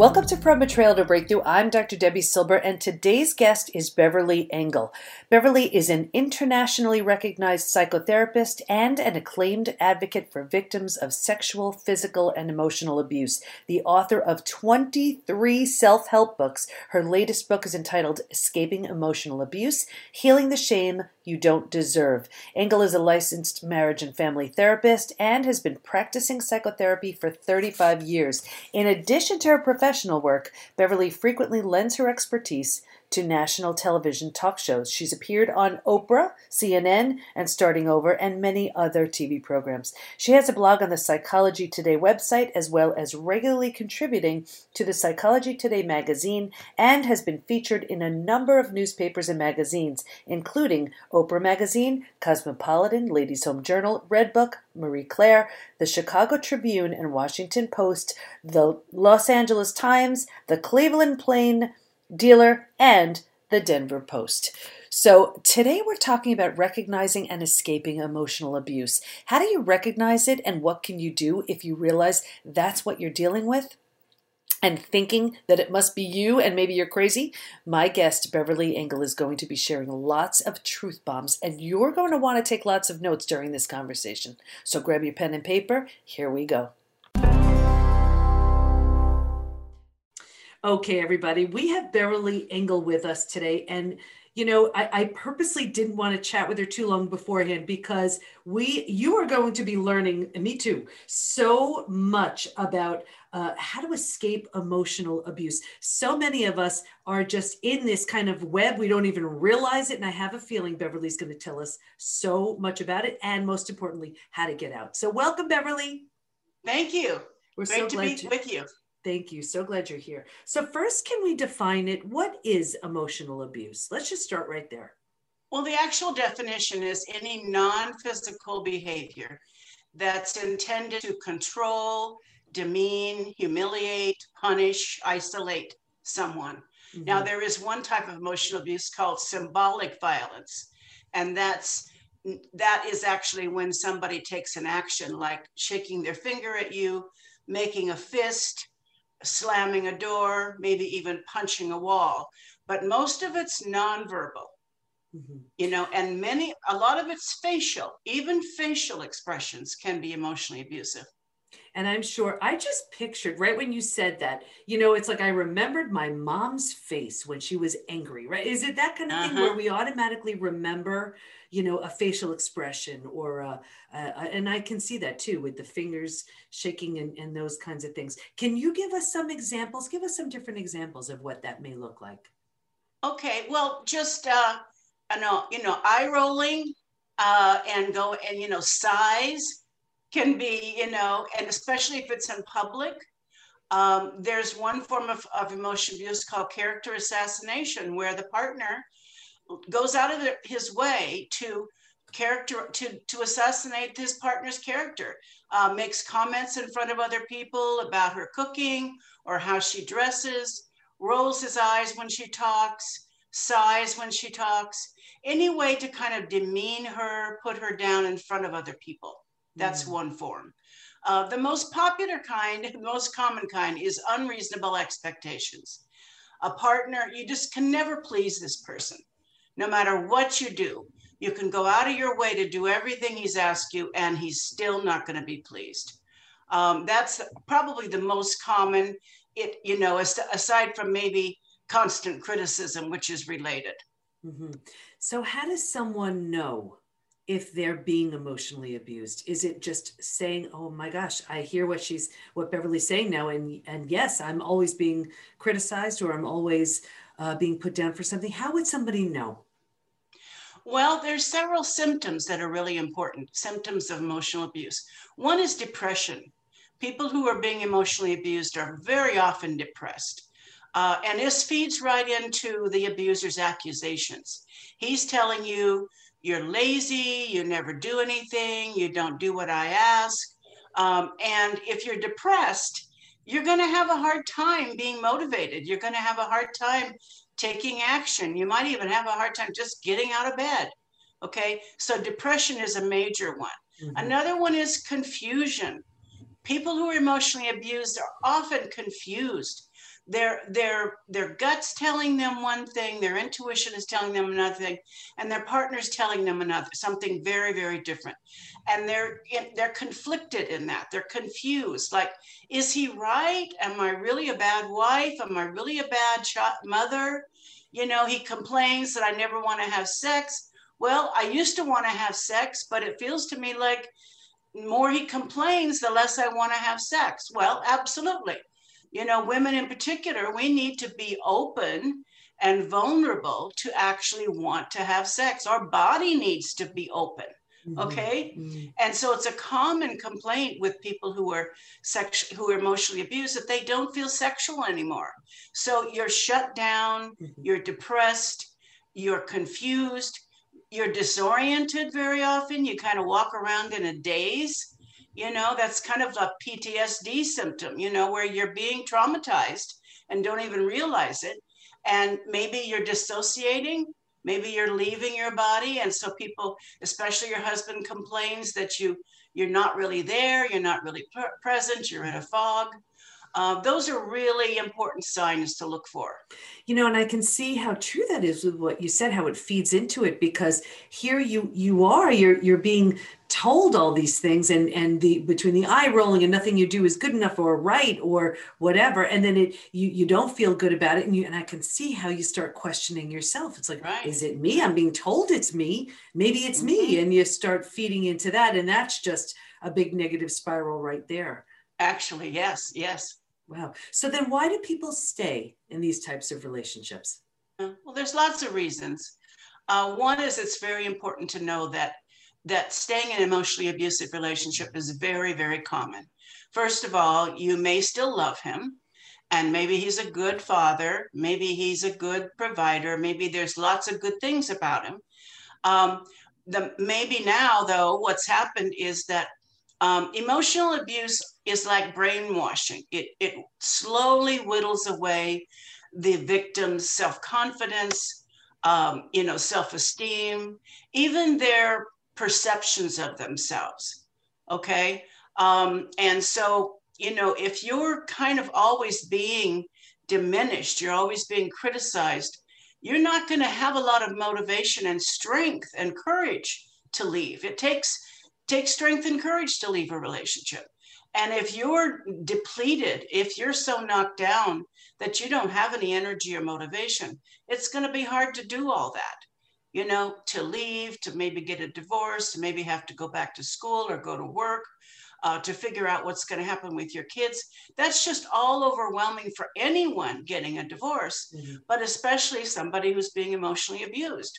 Welcome to From Betrayal to Breakthrough. I'm Dr. Debi Silber, and today's guest is Beverly Engel. Beverly is an internationally recognized psychotherapist and an acclaimed advocate for victims of sexual, physical, and emotional abuse. The author of 23 self help books, her latest book is entitled Escaping Emotional Abuse Healing the Shame You Don't Deserve. Engel is a licensed marriage and family therapist and has been practicing psychotherapy for 35 years. In addition to her professional work, Beverly frequently lends her expertise to national television talk shows. She's appeared on Oprah, CNN, and Starting Over, and many other TV programs. She has a blog on the Psychology Today website, as well as regularly contributing to the Psychology Today magazine, and has been featured in a number of newspapers and magazines, including Oprah Magazine, Cosmopolitan, Ladies Home Journal, Redbook, Marie Claire, the Chicago Tribune and Washington Post, the Los Angeles Times, the Cleveland Plain, Dealer, and the Denver Post. So, today we're talking about recognizing and escaping emotional abuse. How do you recognize it, and what can you do if you realize that's what you're dealing with? And thinking that it must be you and maybe you're crazy, my guest, Beverly Engel, is going to be sharing lots of truth bombs, and you're going to want to take lots of notes during this conversation. So grab your pen and paper. Here we go. Okay, everybody, we have Beverly Engel with us today. And, you know, I, I, purposely didn't want to chat with her too long beforehand because we, you are going to be learning, me too, so much about uh, how to escape emotional abuse. So many of us are just in this kind of web. We don't even realize it. And I have a feeling Beverly's going to tell us so much about it and, most importantly, how to get out. So, welcome, Beverly. Thank you. We're Great so to be with you. Thank you. So glad you're here. So, first, can we define it? What is emotional abuse? Let's just start right there. Well, the actual definition is any non physical behavior that's intended to control, demean, humiliate, punish, isolate someone. Mm-hmm. Now, there is one type of emotional abuse called symbolic violence, and that's that is actually when somebody takes an action like shaking their finger at you, making a fist, slamming a door, maybe even punching a wall. But most of it's nonverbal, mm-hmm. you know, and many, a lot of it's facial. Even facial expressions can be emotionally abusive. And I'm sure I just pictured right when you said that, you know, it's like I remembered my mom's face when she was angry, right? Is it that kind of uh-huh. thing where uh-huh. we automatically remember, you know, a facial expression or, a, a, and I can see that too with the fingers shaking and, and those kinds of things. Can you give us some examples? Give us some different examples of what that may look like. Okay, well, just, uh, I know, you know, eye rolling uh, and go and, you know, size can be, you know, and especially if it's in public. Um, there's one form of, of emotion abuse called character assassination, where the partner goes out of his way to character to to assassinate his partner's character uh, makes comments in front of other people about her cooking or how she dresses rolls his eyes when she talks sighs when she talks any way to kind of demean her put her down in front of other people that's mm. one form. Uh, the most popular kind, the most common kind, is unreasonable expectations. A partner, you just can never please this person, no matter what you do. You can go out of your way to do everything he's asked you, and he's still not going to be pleased. Um, that's probably the most common. It, you know, aside from maybe constant criticism, which is related. Mm-hmm. So, how does someone know if they're being emotionally abused? Is it just saying oh my gosh i hear what she's what beverly's saying now and and yes i'm always being criticized or i'm always uh, being put down for something? How would somebody know? Well there's several symptoms that are really important symptoms of emotional abuse. One is depression. People who are being emotionally abused are very often depressed uh, and this feeds right into the abuser's accusations. He's telling you you're lazy, you never do anything, you don't do what I ask. Um, and if you're depressed, you're going to have a hard time being motivated. You're going to have a hard time taking action. You might even have a hard time just getting out of bed. Okay, so depression is a major one. Mm-hmm. Another one is confusion. People who are emotionally abused are often confused. Their their their guts telling them one thing their intuition is telling them another thing and their partner's telling them another something very very different. And they're they're conflicted in that. They're confused. Like is he right? Am i really a bad wife? Am i really a bad mother? You know he complains that i never want to have sex. Well i used to want to have sex but it feels to me like more he complains the less i want to have sex. Well absolutely you know, women in particular, we need to be open and vulnerable to actually want to have sex. Our body needs to be open. Mm-hmm. Okay. Mm-hmm. And so it's a common complaint with people who are sex who are emotionally abused that they don't feel sexual anymore. So you're shut down, mm-hmm. you're depressed, you're confused, you're disoriented very often. You kind of walk around in a daze you know that's kind of a ptsd symptom you know where you're being traumatized and don't even realize it. And maybe you're dissociating maybe you're leaving your body. And so people especially your husband complains that you you're not really there you're not really present you're in a fog uh, those are really important signs to look for. You know, and I can see how true that is with what you said, how it feeds into it, because here you you are, you're you're being told all these things and and the between the eye rolling and nothing you do is good enough or right or whatever and then it you you don't feel good about it and you and I can see how you start questioning yourself it's like right. is it me I'm being told it's me maybe it's mm-hmm. me and you start feeding into that and that's just a big negative spiral right there actually yes yes wow so then why do people stay in these types of relationships uh, well there's lots of reasons uh, one is it's very important to know that that staying in an emotionally abusive relationship is very, very common. First of all, you may still love him, and maybe he's a good father, maybe he's a good provider, maybe there's lots of good things about him. Um, the maybe now though, what's happened is that um, emotional abuse is like brainwashing. It it slowly whittles away the victim's self confidence, um, you know, self esteem, even their perceptions of themselves. Okay. Um, and so, you know, if you're kind of always being diminished, you're always being criticized, you're not going to have a lot of motivation and strength and courage to leave. It takes takes strength and courage to leave a relationship. And if you're depleted, if you're so knocked down that you don't have any energy or motivation, it's going to be hard to do all that you know, to leave, to maybe get a divorce, to maybe have to go back to school or go to work, uh, to figure out what's going to happen with your kids. That's just all overwhelming for anyone getting a divorce, mm-hmm. but especially somebody who's being emotionally abused.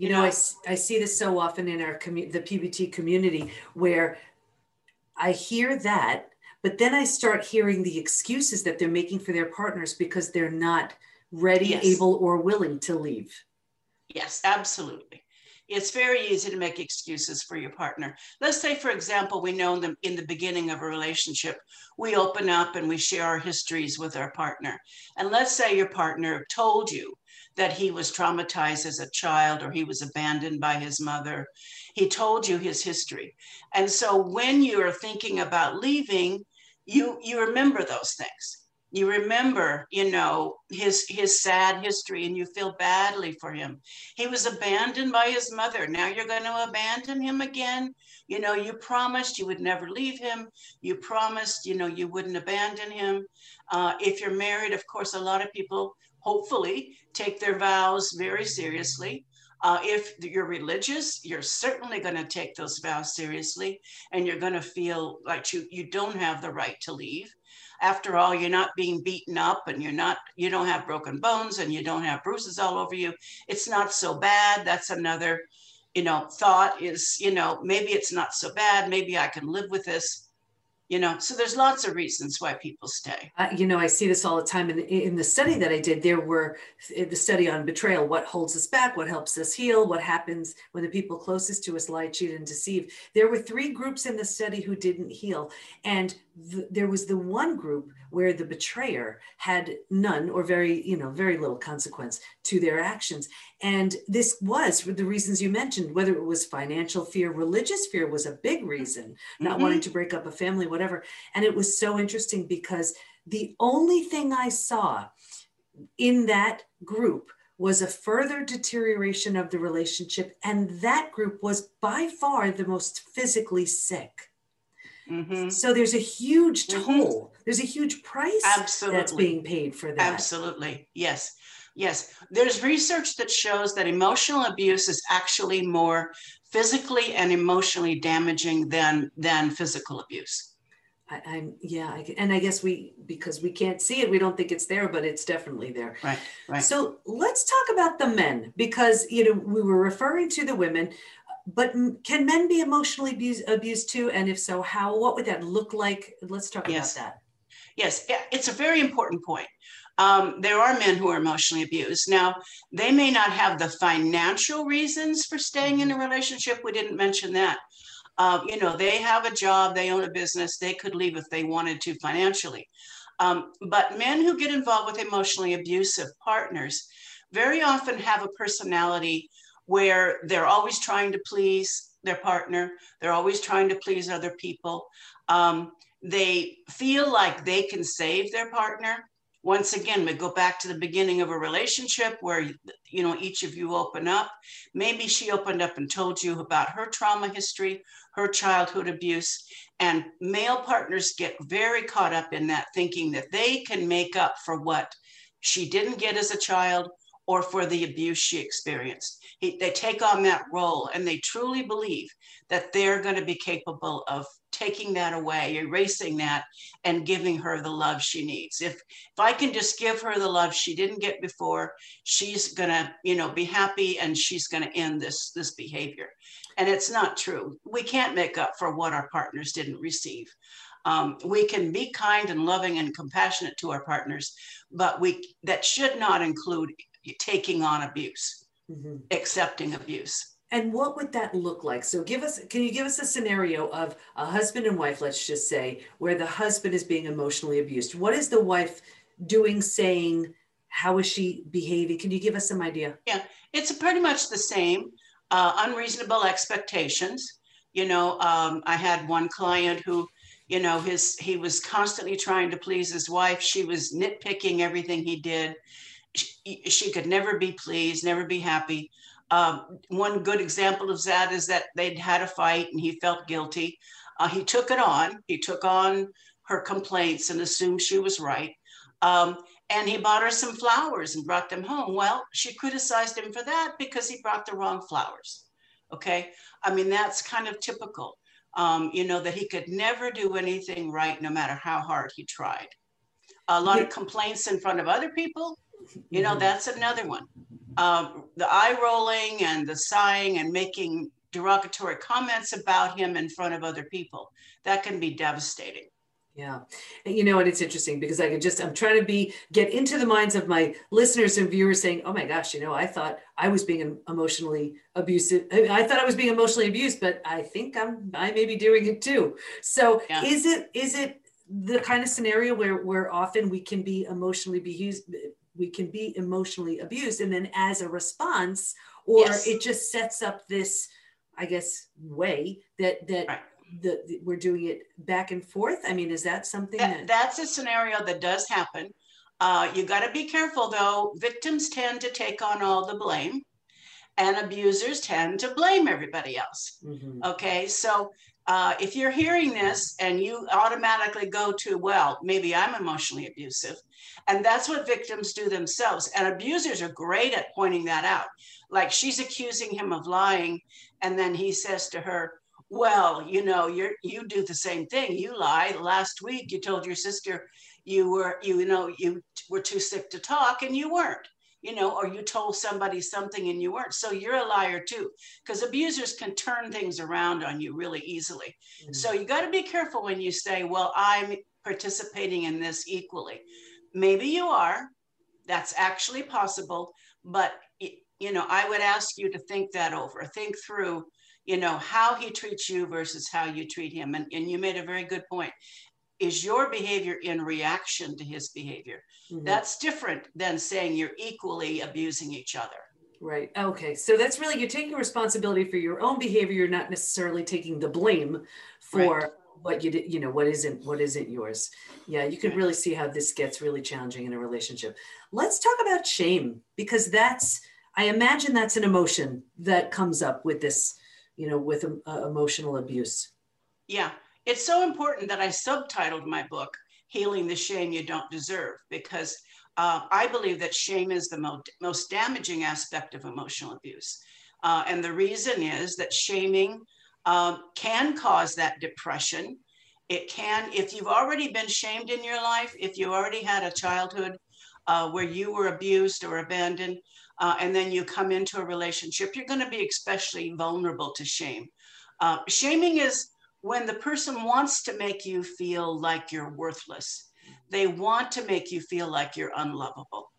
You, know, I, I see this so often in our community, the PBT community, where I hear that, but then I start hearing the excuses that they're making for their partners because they're not ready, yes. able, or willing to leave. Yes, absolutely. It's very easy to make excuses for your partner. Let's say, for example, we know them in the beginning of a relationship, we open up and we share our histories with our partner. And let's say your partner told you that he was traumatized as a child or he was abandoned by his mother. He told you his history. And so when you're thinking about leaving, you, you remember those things you remember you know his his sad history and you feel badly for him. He was abandoned by his mother. Now you're going to abandon him again? You know you promised you would never leave him. You promised you know you wouldn't abandon him. Uh, if you're married of course a lot of people hopefully take their vows very seriously. Uh, if you're religious, you're certainly going to take those vows seriously, and you're going to feel like you you don't have the right to leave after all you're not being beaten up and you're not you don't have broken bones and you don't have bruises all over you. It's not so bad. That's another you know thought is you know maybe it's not so bad. Maybe i can live with this you know. So there's lots of reasons why people stay. Uh, you know i see this all the time in, in the study that i did. There were the study on betrayal what holds us back what helps us heal what happens when the people closest to us lie cheat and deceive. There were three groups in the study who didn't heal. And th- there was the one group where the betrayer had none or very you know very little consequence to their actions and this was for the reasons you mentioned, whether it was financial fear, religious fear was a big reason, not mm-hmm. wanting to break up a family, whatever. And it was so interesting because the only thing I saw in that group was a further deterioration of the relationship. And that group was by far the most physically sick. Mm-hmm. So there's a huge mm-hmm. toll. Mm-hmm. There's a huge price Absolutely. that's being paid for that. Absolutely. Yes. Yes. There's research that shows that emotional abuse is actually more physically and emotionally damaging than than physical abuse. I, am yeah, I, and I guess we because we can't see it, we don't think it's there, but it's definitely there. Right, right. So let's talk about the men because you know we were referring to the women, but can men be emotionally abused, abused too? And if so, how? What would that look like? Let's talk yes. about that. Yes, it's a very important point. Um, there are men who are emotionally abused. Now, they may not have the financial reasons for staying in a relationship. We didn't mention that. Uh, you know, they have a job, they own a business, they could leave if they wanted to financially. Um, but men who get involved with emotionally abusive partners very often have a personality where they're always trying to please their partner, they're always trying to please other people. Um, they feel like they can save their partner once again we go back to the beginning of a relationship where you know each of you open up maybe she opened up and told you about her trauma history her childhood abuse and male partners get very caught up in that thinking that they can make up for what she didn't get as a child or for the abuse she experienced they take on that role and they truly believe that they're going to be capable of taking that away, erasing that, and giving her the love she needs. If if I can just give her the love she didn't get before, she's gonna, you know, be happy and she's gonna end this this behavior. And it's not true. We can't make up for what our partners didn't receive. Um, we can be kind and loving and compassionate to our partners, but we that should not include taking on abuse, mm-hmm. accepting abuse. And what would that look like? So give us can you give us a scenario of a husband and wife, let's just say, where the husband is being emotionally abused. What is the wife doing, saying? How is she behaving? Can you give us some idea? Yeah, it's pretty much the same. Uh, unreasonable expectations. You know, um, I had one client who, you know, his he was constantly trying to please his wife. She was nitpicking everything he did. She, she could never be pleased, never be happy. Um, one good example of that is that they'd had a fight and he felt guilty. Uh, he took it on. He took on her complaints and assumed she was right. Um, and he bought her some flowers and brought them home. Well, she criticized him for that because he brought the wrong flowers. Okay. I mean, that's kind of typical, um, you know, that he could never do anything right no matter how hard he tried. A lot of complaints in front of other people, you know, that's another one um, the eye rolling and the sighing and making derogatory comments about him in front of other people. That can be devastating. Yeah. And you know, and it's interesting because I can just, I'm trying to be, get into the minds of my listeners and viewers saying, oh my gosh, you know, I thought I was being emotionally abusive. I thought I was being emotionally abused, but I think I'm, I may be doing it too. So yeah. is it, is it the kind of scenario where, where often we can be emotionally abused, we can be emotionally abused and then as a response or yes. it just sets up this i guess way that that right. the, the, we're doing it back and forth i mean is that something that, that... that's a scenario that does happen uh, you got to be careful though victims tend to take on all the blame and abusers tend to blame everybody else mm-hmm. okay so uh, if you're hearing this and you automatically go to, well, maybe I'm emotionally abusive, and that's what victims do themselves. And abusers are great at pointing that out. Like she's accusing him of lying, and then he says to her, well, you know, you're you do the same thing. You lie. Last week you told your sister you were, you know, you were too sick to talk, and you weren't you know, or you told somebody something and you weren't. So you're a liar too, because abusers can turn things around on you really easily. Mm-hmm. So you got to be careful when you say, well, I'm participating in this equally. Maybe you are. That's actually possible. But, you know, I would ask you to think that over, think through you know how he treats you versus how you treat him and, and you made a very good point is your behavior in reaction to his behavior. Mm-hmm. That's different than saying you're equally abusing each other. Right. Okay. So that's really you're taking responsibility for your own behavior. You're not necessarily taking the blame for right. what you did, you know, what isn't, what isn't yours. Yeah, you can really see how this gets really challenging in a relationship. Let's talk about shame because that's, I imagine that's an emotion that comes up with this, you know, with uh, emotional abuse. Yeah, it's so important that I subtitled my book, Healing the Shame You Don't Deserve, because uh, I believe that shame is the mo- most damaging aspect of emotional abuse. Uh, and the reason is that shaming um, can cause that depression. It can, if you've already been shamed in your life, if you already had a childhood uh, where you were abused or abandoned, uh, and then you come into a relationship, you're going to be especially vulnerable to shame. Uh, shaming is when the person wants to make you feel like you're worthless. They want to make you feel like you're unlovable.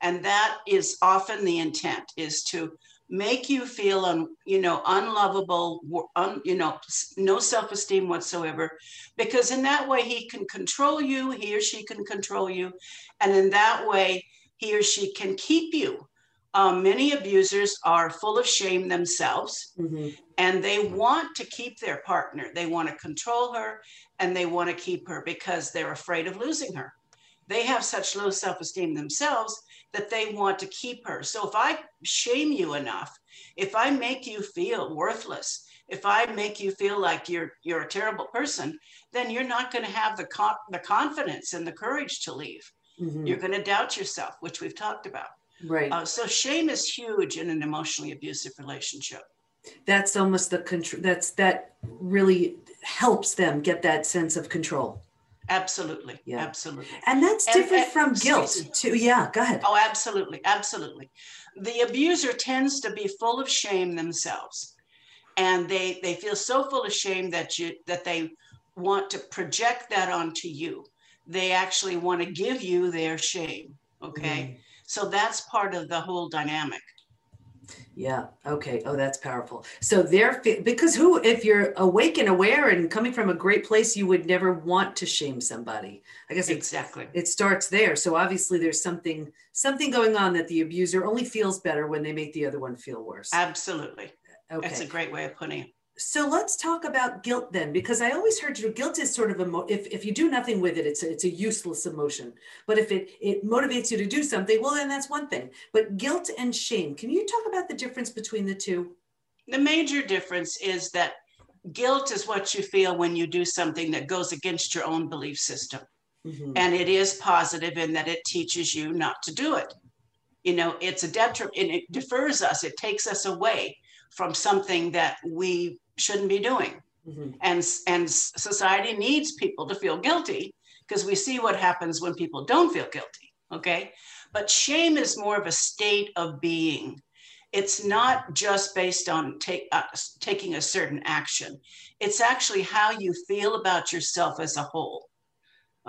And that is often the intent is to make you feel un, you know unlovable un, you know no self-esteem whatsoever because in that way he can control you he or she can control you and in that way he or she can keep you um, many abusers are full of shame themselves mm-hmm. and they want to keep their partner they want to control her and they want to keep her because they're afraid of losing her they have such low self-esteem themselves that they want to keep her. So if I shame you enough, if I make you feel worthless, if I make you feel like you're you're a terrible person, then you're not going to have the con- the confidence and the courage to leave. Mm-hmm. You're going to doubt yourself, which we've talked about. Right. Uh, so shame is huge in an emotionally abusive relationship. That's almost the control. That's that really helps them get that sense of control. Absolutely. Yeah. Absolutely. And that's different and, from guilt too. Yeah, go ahead. Oh, absolutely. Absolutely. The abuser tends to be full of shame themselves. And they they feel so full of shame that you that they want to project that onto you. They actually want to give you their shame. Okay. Mm. So that's part of the whole dynamic. Yeah. Okay. Oh, that's powerful. So they're because who, if you're awake and aware and coming from a great place, you would never want to shame somebody. I guess exactly. It starts there. So obviously, there's something something going on that the abuser only feels better when they make the other one feel worse. Absolutely. Okay. That's a great way of putting it so let's talk about guilt then because i always heard you guilt is sort of a if, if you do nothing with it it's a, it's a useless emotion. But if it it motivates you to do something well then that's one thing. But guilt and shame can you talk about the difference between the two? The major difference is that guilt is what you feel when you do something that goes against your own belief system. Mm-hmm. and it is positive in that it teaches you not to do it. You know it's a detriment and it defers us it takes us away from something that we shouldn't be doing. Mm-hmm. And, and society needs people to feel guilty because we see what happens when people don't feel guilty. Okay. But shame is more of a state of being. It's not just based on take, uh, taking a certain action, it's actually how you feel about yourself as a whole.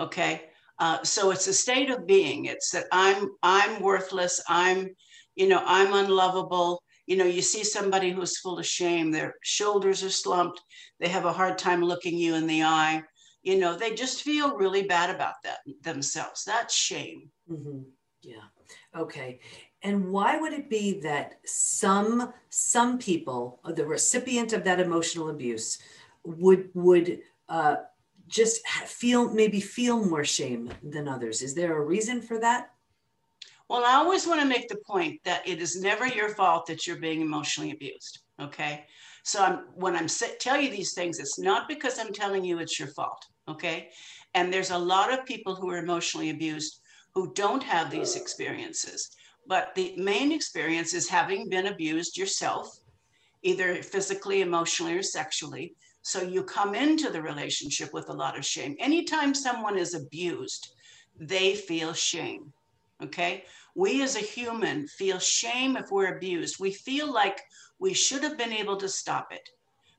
Okay. Uh, so it's a state of being. It's that I'm I'm worthless. I'm, you know, I'm unlovable you know, you see somebody who's full of shame, their shoulders are slumped, they have a hard time looking you in the eye. You know, they just feel really bad about that themselves. That's shame. Mm-hmm. Yeah. Okay. And why would it be that some some people, the recipient of that emotional abuse, would would uh, just feel maybe feel more shame than others? Is there a reason for that? Well, I always want to make the point that it is never your fault that you're being emotionally abused. Okay. So I'm, when I'm tell you these things, it's not because I'm telling you it's your fault. Okay. And there's a lot of people who are emotionally abused who don't have these experiences. But the main experience is having been abused yourself, either physically, emotionally, or sexually. So you come into the relationship with a lot of shame. Anytime someone is abused, they feel shame. Okay. We as a human feel shame if we're abused. We feel like we should have been able to stop it.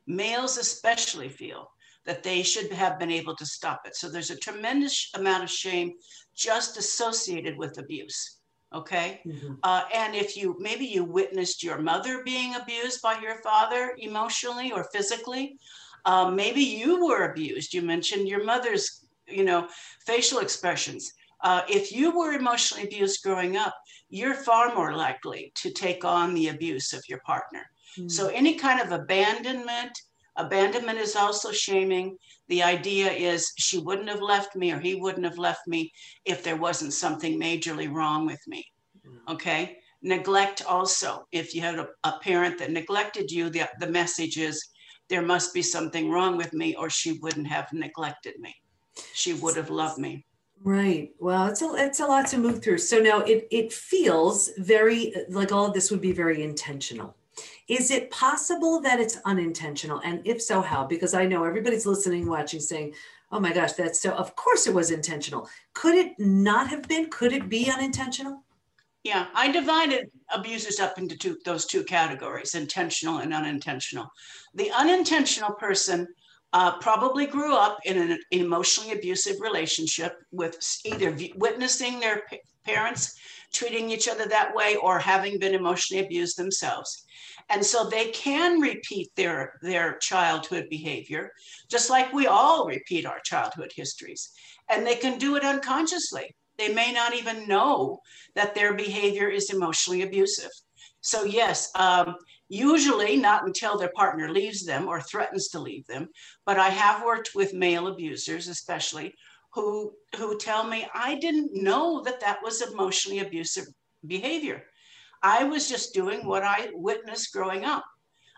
Males especially feel that they should have been able to stop it. So there's a tremendous amount of shame just associated with abuse. Okay. Mm-hmm. Uh, and if you maybe you witnessed your mother being abused by your father emotionally or physically, uh, maybe you were abused. You mentioned your mother's, you know, facial expressions. Uh, if you were emotionally abused growing up, you're far more likely to take on the abuse of your partner. Mm. So, any kind of abandonment, Abandonment is also shaming. The idea is she wouldn't have left me or he wouldn't have left me if there wasn't something majorly wrong with me. Mm. Okay. Neglect also. If you had a, a parent that neglected you, the, the message is there must be something wrong with me or she wouldn't have neglected me. She would have loved me. Right. Well, it's a it's a lot to move through. So now it it feels very like all of this would be very intentional. Is it possible that it's unintentional? And if so, how? Because I know everybody's listening, watching, saying, "Oh my gosh, that's so." Of course, it was intentional. Could it not have been? Could it be unintentional? Yeah, I divided abusers up into two, those two categories: intentional and unintentional. The unintentional person uh, probably grew up in an emotionally abusive relationship with either witnessing their parents treating each other that way or having been emotionally abused themselves. And so they can repeat their their childhood behavior just like we all repeat our childhood histories. And they can do it unconsciously. They may not even know that their behavior is emotionally abusive. So yes um, usually not until their partner leaves them or threatens to leave them. But I have worked with male abusers, especially, who, who tell me, I didn't know that that was emotionally abusive behavior. I was just doing what I witnessed growing up.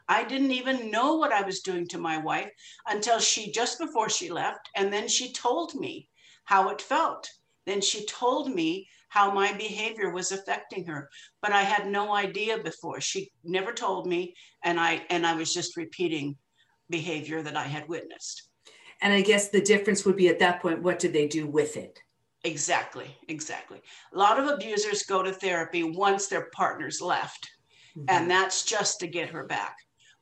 I didn't even know what I was doing to my wife until she just before she left. And then she told me how it felt. Then she told me how my behavior was affecting her. But i had no idea before. She never told me and i and i was just repeating behavior that i had witnessed. And i guess the difference would be at that point what did they do with it? Exactly exactly. A lot of abusers go to therapy once their partners left mm-hmm. and that's just to get her back.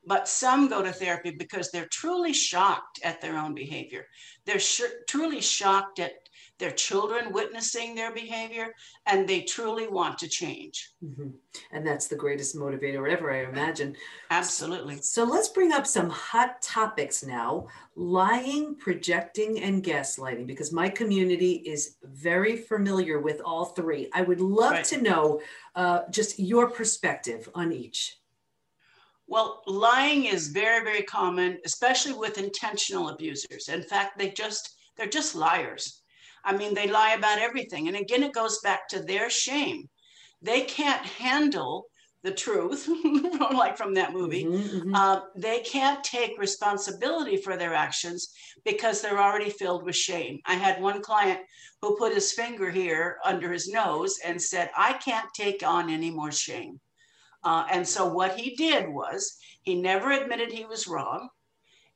But some go to therapy because they're truly shocked at their own behavior. They're sh- truly shocked at their children witnessing their behavior, and they truly want to change. Mm-hmm. And that's the greatest motivator ever, I imagine. Absolutely. So let's bring up some hot topics now lying, projecting, and gaslighting, because my community is very familiar with all three. I would love right. to know uh, just your perspective on each. Well, lying is very, very common, especially with intentional abusers. In fact, they just they're just liars. I mean, they lie about everything. And again, it goes back to their shame. They can't handle the truth, like from that movie. Mm-hmm, mm-hmm. Uh, they can't take responsibility for their actions because they're already filled with shame. I had one client who put his finger here under his nose and said, I can't take on any more shame. Uh, and so what he did was he never admitted he was wrong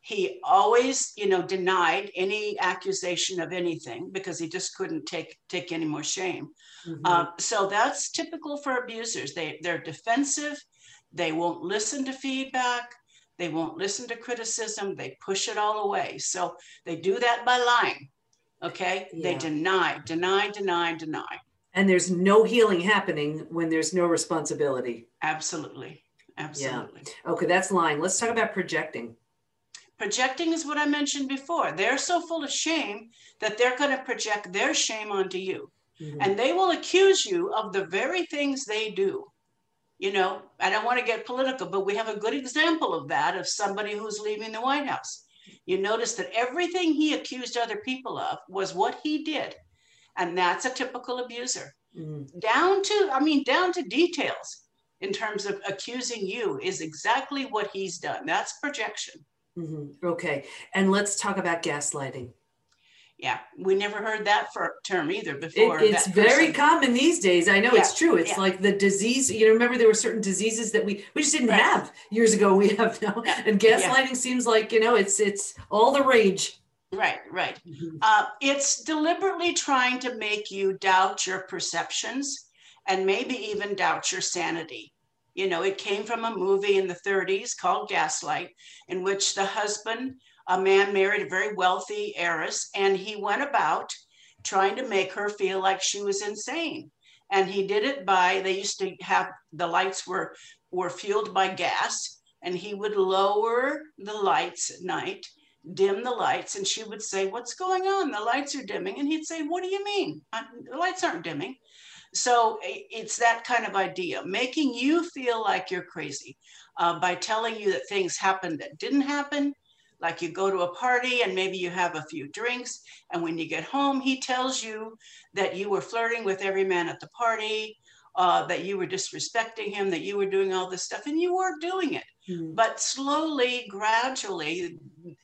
he always you know denied any accusation of anything because he just couldn't take take any more shame. Mm-hmm. uh, so that's typical for abusers. They they're defensive. They won't listen to feedback. They won't listen to criticism. They push it all away. So they do that by lying okay? Yeah. they deny deny deny deny. And there's no healing happening when there's no responsibility. Absolutely. Absolutely. Yeah. okay that's lying. Let's talk about projecting Projecting is what I mentioned before. They're so full of shame that they're going to project their shame onto you. Mm-hmm. And they will accuse you of the very things they do. You know, I don't want to get political, but we have a good example of that of somebody who's leaving the White House. You notice that everything he accused other people of was what he did. And that's a typical abuser. Mm-hmm. Down to, I mean, down to details in terms of accusing you is exactly what he's done. That's projection. Mm-hmm. Okay. And let's talk about gaslighting. Yeah, we never heard that for term either before. It, it's very common these days. I know yeah. it's true. It's yeah. like the disease. You know, remember there were certain diseases that we we just didn't right. have years ago. We have now, yeah. and gaslighting seems like you know it's it's all the rage. Right, right. Mm-hmm. Uh, it's deliberately trying to make you doubt your perceptions and maybe even doubt your sanity. You know, it came from a movie in the 30s called Gaslight, in which the husband, a man married a very wealthy heiress, and he went about trying to make her feel like she was insane. And he did it by, they used to have the lights were, were fueled by gas, and he would lower the lights at night dim the lights and she would say what's going on? The lights are dimming. And he'd say what do you mean? The lights aren't dimming so it's that kind of idea, making you feel like you're crazy uh, by telling you that things happened that didn't happen Like you go to a party and maybe you have a few drinks, and when you get home, he tells you that you were flirting with every man at the party, uh, that you were disrespecting him, that you were doing all this stuff, and you were doing it. Mm-hmm. But slowly, gradually,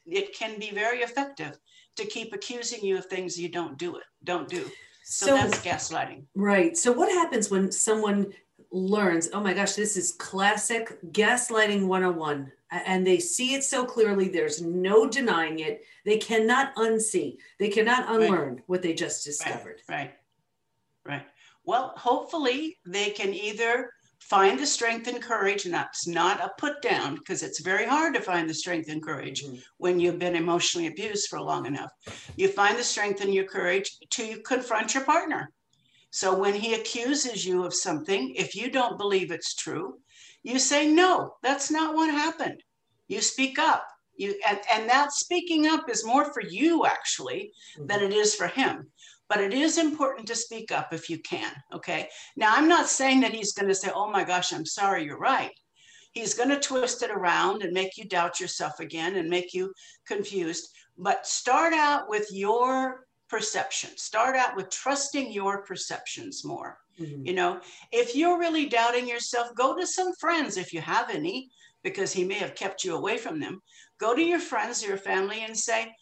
it can be very effective to keep accusing you of things you don't do it, don't do. So, so that's gaslighting. Right. So what happens when someone learns, oh my gosh, this is classic gaslighting 101 and they see it so clearly there's no denying it they cannot unsee they cannot unlearn right. what they just discovered right. right right well hopefully they can either find the strength and courage and that's not a put down because it's very hard to find the strength and courage mm-hmm. when you've been emotionally abused for long enough. You find the strength and your courage to confront your partner. So when he accuses you of something if you don't believe it's true you say no that's not what happened. You speak up. You and, and that speaking up is more for you actually mm-hmm. than it is for him but it is important to speak up if you can okay now i'm not saying that he's going to say oh my gosh i'm sorry you're right he's going to twist it around and make you doubt yourself again and make you confused but start out with your perception start out with trusting your perceptions more mm-hmm. you know if you're really doubting yourself go to some friends if you have any because he may have kept you away from them. Go to your friends, your family, and say,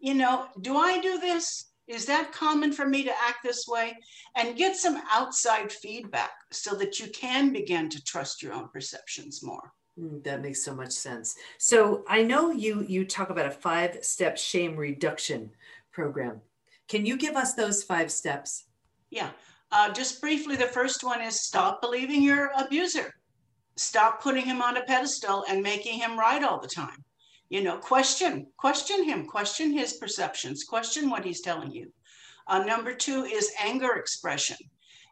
you know, do I do this? Is that common for me to act this way? And get some outside feedback so that you can begin to trust your own perceptions more. Mm, that makes so much sense. So I know you you talk about a five step shame reduction program. Can you give us those five steps? Yeah. Uh, just briefly, the first one is stop believing your abuser stop putting him on a pedestal and making him right all the time you know question question him question his perceptions question what he's telling you. Uh, number two is anger expression.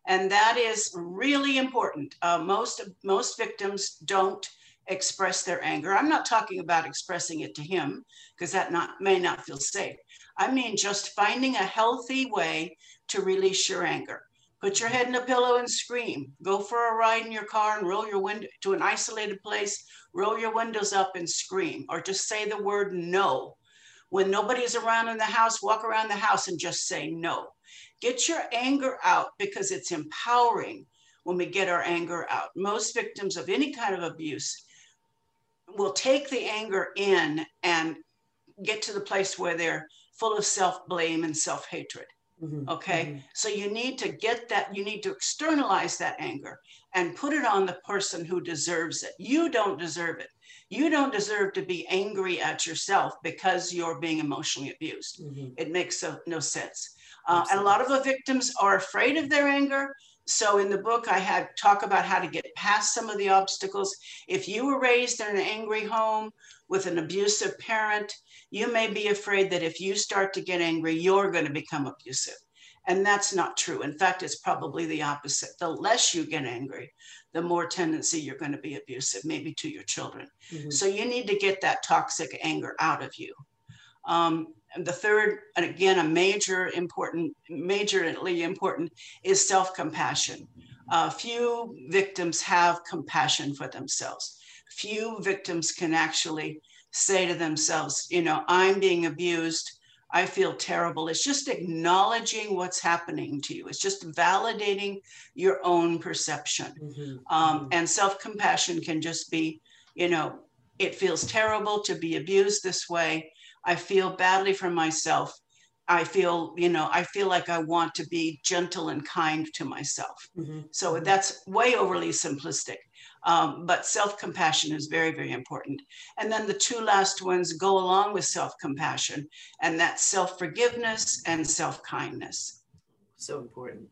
And that is really important. Uh, most most victims don't express their anger. I'm not talking about expressing it to him because that not may not feel safe. I mean just finding a healthy way to release your anger Put your head in a pillow and scream. Go for a ride in your car and roll your window to an isolated place, roll your windows up and scream, or just say the word no. When nobody's around in the house, walk around the house and just say no. Get your anger out because it's empowering when we get our anger out. Most victims of any kind of abuse will take the anger in and get to the place where they're full of self blame and self hatred. Mm-hmm. Okay. Mm-hmm. So you need to get that, you need to externalize that anger and put it on the person who deserves it. You don't deserve it. You don't deserve to be angry at yourself because you're being emotionally abused. Mm-hmm. It makes so, no sense. Uh, and a lot of the victims are afraid of their anger. So in the book, I had talk about how to get past some of the obstacles. If you were raised in an angry home with an abusive parent, you may be afraid that if you start to get angry, you're going to become abusive. And that's not true. In fact, it's probably the opposite. The less you get angry, the more tendency you're going to be abusive, maybe to your children. Mm-hmm. So you need to get that toxic anger out of you. Um, the third, and again, a major important, majorly important, is self-compassion. Uh, few victims have compassion for themselves. Few victims can actually say to themselves, you know, I'm being abused. I feel terrible. It's just acknowledging what's happening to you. It's just validating your own perception. Mm-hmm. Um, mm-hmm. and self compassion can just be, you know, it feels terrible to be abused this way. I feel badly for myself. I feel, you know, I feel like I want to be gentle and kind to myself. Mm-hmm. So mm-hmm. that's way overly simplistic. Um, but self compassion is very, very important. And then the two last ones go along with self compassion, and that's self forgiveness and self kindness. So important.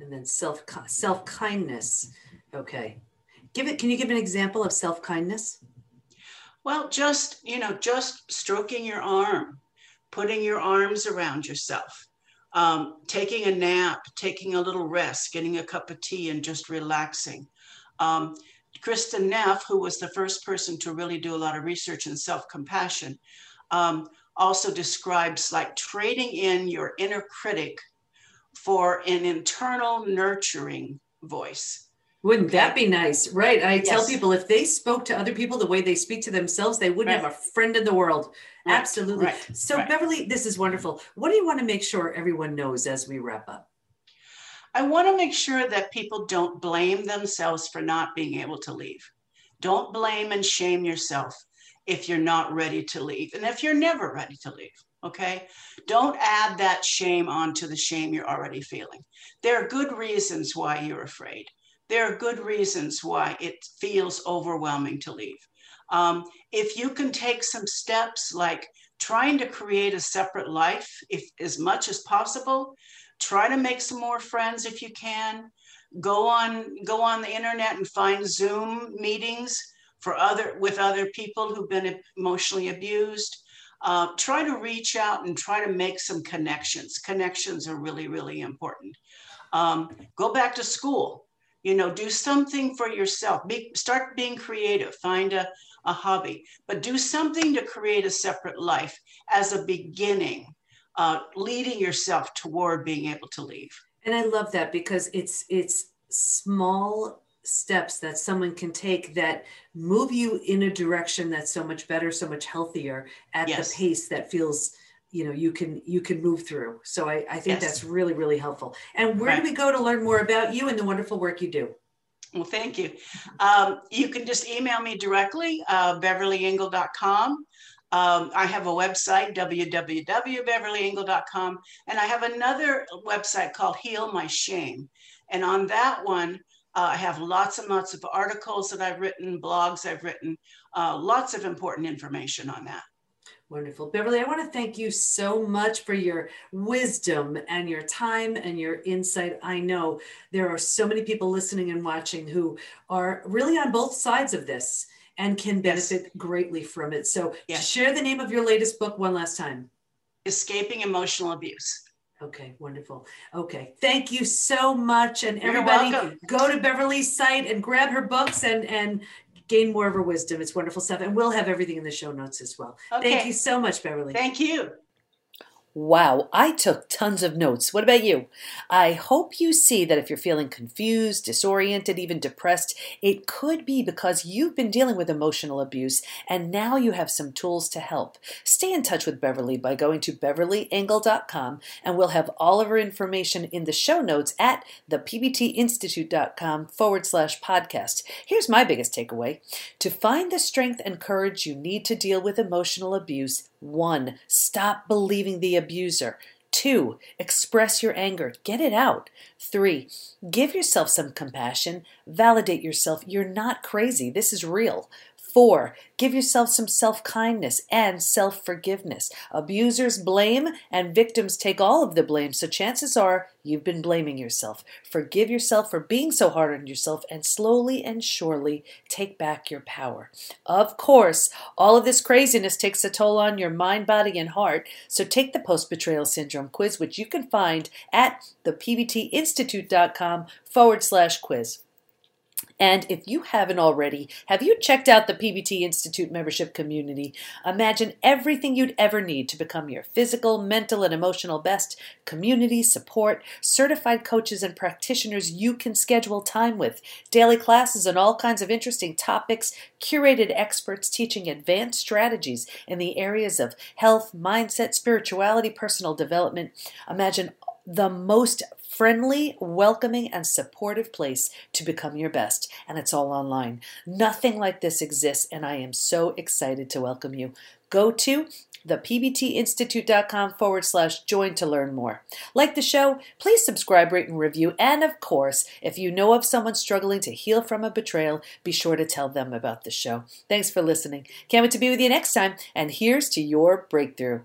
And then self self kindness. Okay. Give it. Can you give an example of self kindness? Well, just you know, just stroking your arm, putting your arms around yourself. Um, taking a nap, taking a little rest, getting a cup of tea, and just relaxing. Um, Kristin Neff, who was the first person to really do a lot of research in self-compassion, um, also describes like trading in your inner critic for an internal nurturing voice. Wouldn't that be nice? Right. I yes. tell people if they spoke to other people the way they speak to themselves, they wouldn't right. have a friend in the world. Right. Absolutely. Right. So, Beverly, this is wonderful. What do you want to make sure everyone knows as we wrap up? I want to make sure that people don't blame themselves for not being able to leave. Don't blame and shame yourself if you're not ready to leave and if you're never ready to leave. Okay. Don't add that shame onto the shame you're already feeling. There are good reasons why you're afraid. There are good reasons why it feels overwhelming to leave. Um, if you can take some steps like trying to create a separate life, if as much as possible, try to make some more friends if you can. Go on, go on the internet and find Zoom meetings for other with other people who've been emotionally abused uh, try to reach out and try to make some connections. Connections are really, really important. Um, go back to school. You know, do something for yourself. Be, start being creative. Find a, a hobby, but do something to create a separate life as a beginning, uh, leading yourself toward being able to leave. And I love that because it's it's small steps that someone can take that move you in a direction that's so much better so much healthier at yes. the pace that feels you know you can you can move through so i, I think yes. that's really really helpful and where right. do we go to learn more about you and the wonderful work you do well thank you um, you can just email me directly uh, beverlyengel.com um, I have a website, www.beverlyengel.com, and I have another website called Heal My Shame. And on that one, uh, I have lots and lots of articles that I've written, blogs I've written, uh, lots of important information on that. Wonderful. Beverly, I want to thank you so much for your wisdom and your time and your insight. I know there are so many people listening and watching who are really on both sides of this and can benefit yes. greatly from it. So, yes. share the name of your latest book one last time Escaping Emotional Abuse. Okay, wonderful. Okay, thank you so much. And everybody, go to Beverly's site and grab her books and and gain more of her wisdom. It's wonderful stuff. And we'll have everything in the show notes as well. Okay. Thank you so much, Beverly. Thank you. Wow, I took tons of notes. What about you? I hope you see that if you're feeling confused, disoriented, even depressed, it could be because you've been dealing with emotional abuse and now you have some tools to help. Stay in touch with Beverly by going to beverlyengel.com and we'll have all of her information in the show notes at thepbtinstitute.com forward slash podcast. Here's my biggest takeaway to find the strength and courage you need to deal with emotional abuse one, stop believing the abuser. Two, express your anger, get it out. Three, give yourself some compassion, validate yourself. You're not crazy, this is real. Four, give yourself some self kindness and self forgiveness. Abusers blame and victims take all of the blame, so chances are you've been blaming yourself. Forgive yourself for being so hard on yourself and slowly and surely take back your power. Of course, all of this craziness takes a toll on your mind, body, and heart, so take the post betrayal syndrome quiz, which you can find at thepbtinstitute.com forward slash quiz. And if you haven't already, have you checked out the PBT Institute membership community? Imagine everything you'd ever need to become your physical, mental, and emotional best community support, certified coaches and practitioners you can schedule time with, daily classes on all kinds of interesting topics, curated experts teaching advanced strategies in the areas of health, mindset, spirituality, personal development. Imagine the most friendly, welcoming, and supportive place to become your best. And it's all online. Nothing like this exists, and I am so excited to welcome you. Go to thepbtinstitute.com forward slash join to learn more. Like the show, please subscribe, rate, and review. And of course, if you know of someone struggling to heal from a betrayal, be sure to tell them about the show. Thanks for listening. Can't wait to be with you next time. And here's to your breakthrough.